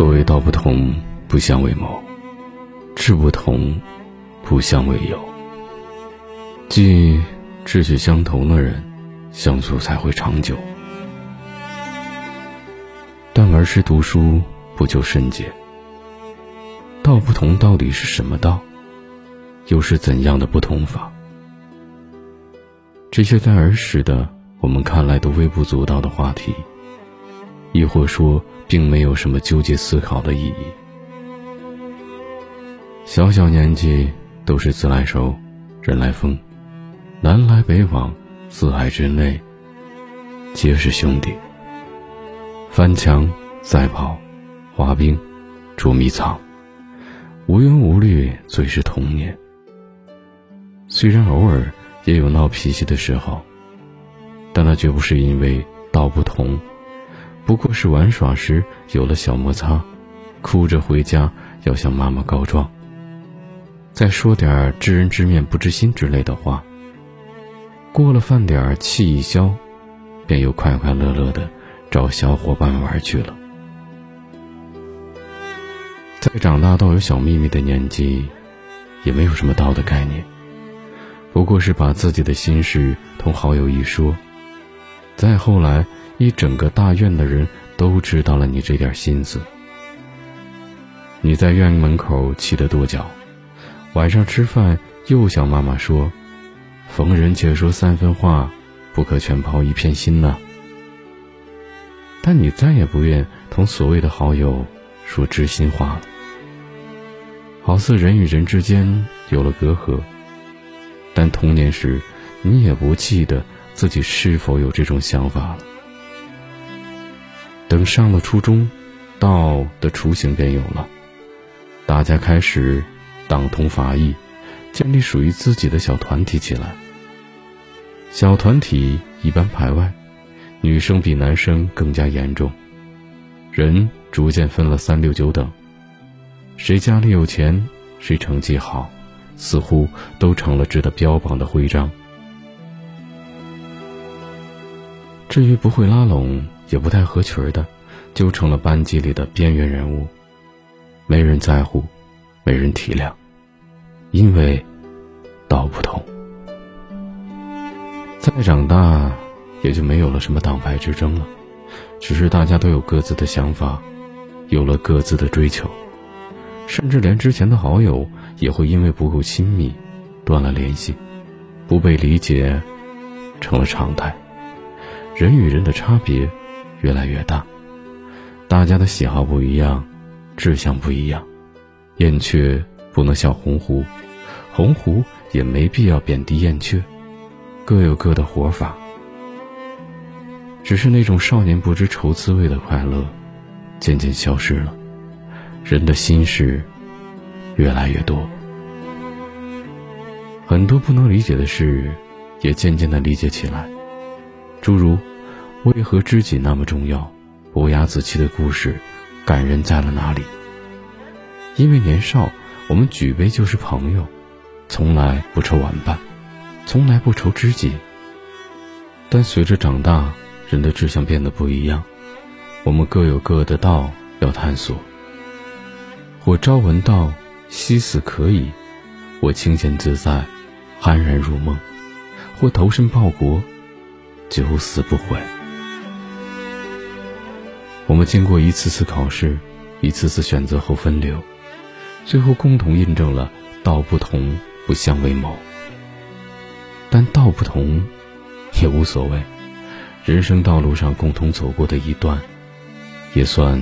所谓道不同，不相为谋；志不同，不相为友。即志趣相同的人，相处才会长久。但儿时读书不求甚解，道不同到底是什么道？又是怎样的不同法？这些在儿时的我们看来都微不足道的话题，亦或说并没有什么纠结思考的意义。小小年纪都是自来熟，人来疯，南来北往，四海之内皆是兄弟。翻墙、赛跑、滑冰、捉迷藏，无忧无虑，最是童年。虽然偶尔也有闹脾气的时候，但那绝不是因为道不同，不过是玩耍时有了小摩擦，哭着回家要向妈妈告状。再说点知人知面不知心之类的话。过了饭点儿气一消，便又快快乐乐的。找小伙伴玩去了。在长大到有小秘密的年纪，也没有什么道的概念，不过是把自己的心事同好友一说。再后来，一整个大院的人都知道了你这点心思。你在院门口气得跺脚，晚上吃饭又向妈妈说：“逢人且说三分话，不可全抛一片心呐。”但你再也不愿同所谓的好友说知心话了，好似人与人之间有了隔阂。但童年时，你也不记得自己是否有这种想法了。等上了初中，道的雏形便有了，大家开始党同伐异，建立属于自己的小团体起来。小团体一般排外。女生比男生更加严重，人逐渐分了三六九等。谁家里有钱，谁成绩好，似乎都成了值得标榜的徽章。至于不会拉拢，也不太合群的，就成了班级里的边缘人物，没人在乎，没人体谅，因为道不同。再长大。也就没有了什么党派之争了，只是大家都有各自的想法，有了各自的追求，甚至连之前的好友也会因为不够亲密，断了联系，不被理解，成了常态。人与人的差别越来越大，大家的喜好不一样，志向不一样。燕雀不能笑鸿鹄，鸿鹄也没必要贬低燕雀，各有各的活法。只是那种少年不知愁滋味的快乐，渐渐消失了。人的心事越来越多，很多不能理解的事，也渐渐的理解起来。诸如，为何知己那么重要？伯牙子期的故事，感人在了哪里？因为年少，我们举杯就是朋友，从来不愁玩伴，从来不愁知己。但随着长大，人的志向变得不一样，我们各有各的道要探索。或朝闻道，夕死可以；或清闲自在，酣然入梦；或投身报国，九死不悔。我们经过一次次考试，一次次选择后分流，最后共同印证了“道不同，不相为谋”。但道不同，也无所谓。人生道路上共同走过的一段，也算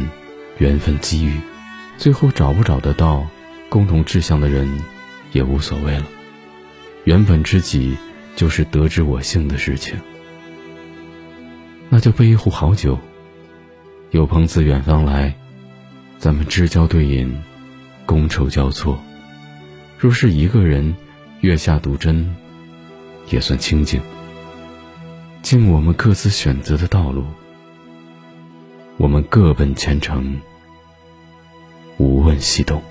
缘分机遇。最后找不找得到共同志向的人，也无所谓了。原本知己就是得知我幸的事情，那就备一壶好酒。有朋自远方来，咱们知交对饮，觥筹交错。若是一个人，月下独斟，也算清静。尽我们各自选择的道路，我们各奔前程，无问西东。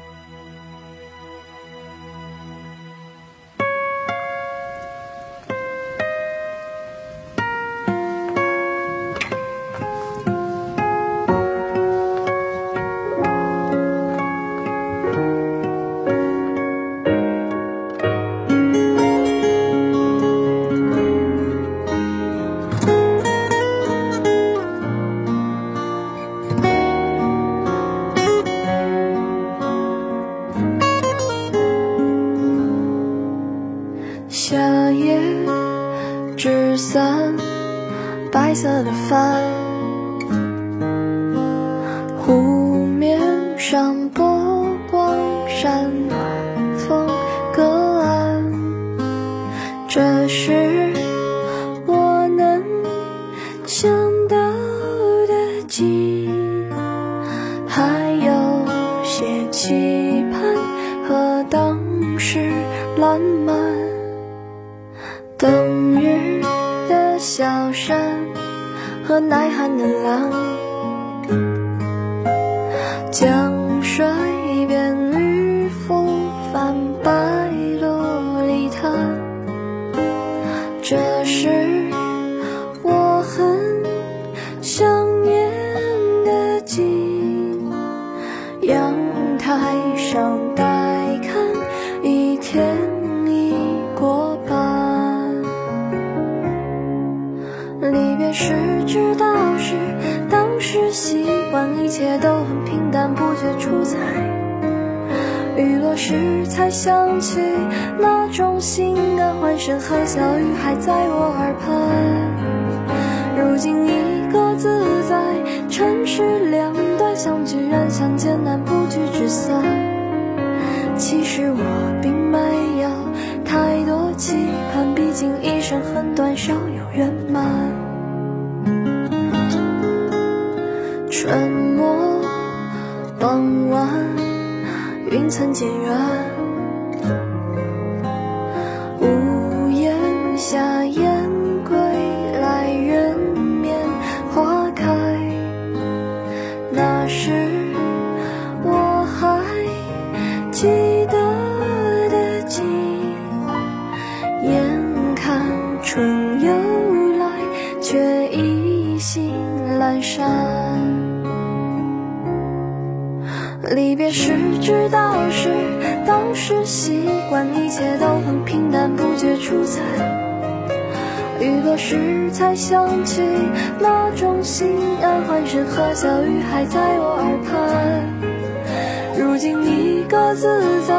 湖面上波光闪，风隔岸。这是我能想到的景，还有些期盼和当时烂漫。冬日的小山和耐寒的浪，出彩。雨落时才想起那种心安，欢声和笑语还在我耳畔。如今你各自在城市两端，相聚远相见难，不聚只散。其实我并没有太多期盼，毕竟一生很短，少有圆满。春傍晚。云层渐远，屋檐下燕归来，人面花开。那时我还记得的景，眼看春又来，却意兴阑珊。知道是当时习惯，一切都很平淡，不觉出彩。雨落时才想起那种心安，欢声和笑语还在我耳畔。如今你各自在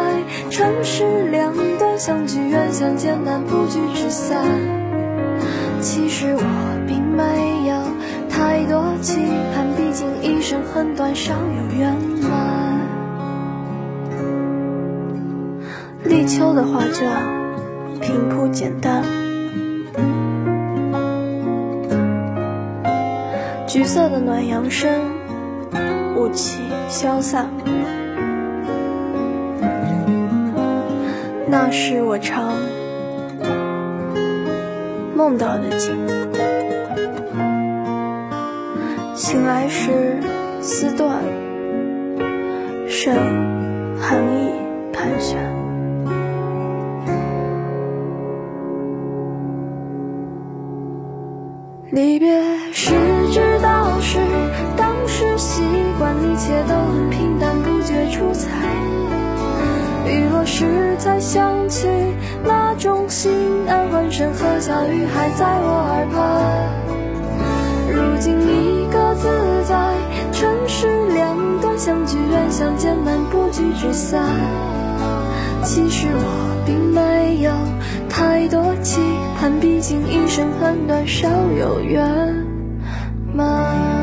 城市两端，相聚远相见难，不聚只散。其实我并没有太多期盼，毕竟一生很短，少有圆满。立秋的画卷平铺简单，橘色的暖阳升，雾气消散。那是我常梦到的景，醒来时丝断，剩寒意盘旋。离别时知道是当时习惯，一切都很平淡，不觉出彩。雨落时才想起那种心安，欢声和笑语还在我耳畔。如今你各自在城市两端，相聚远相见难，不聚只散。其实我并没有太多期盼，毕竟一生很短，少有圆满。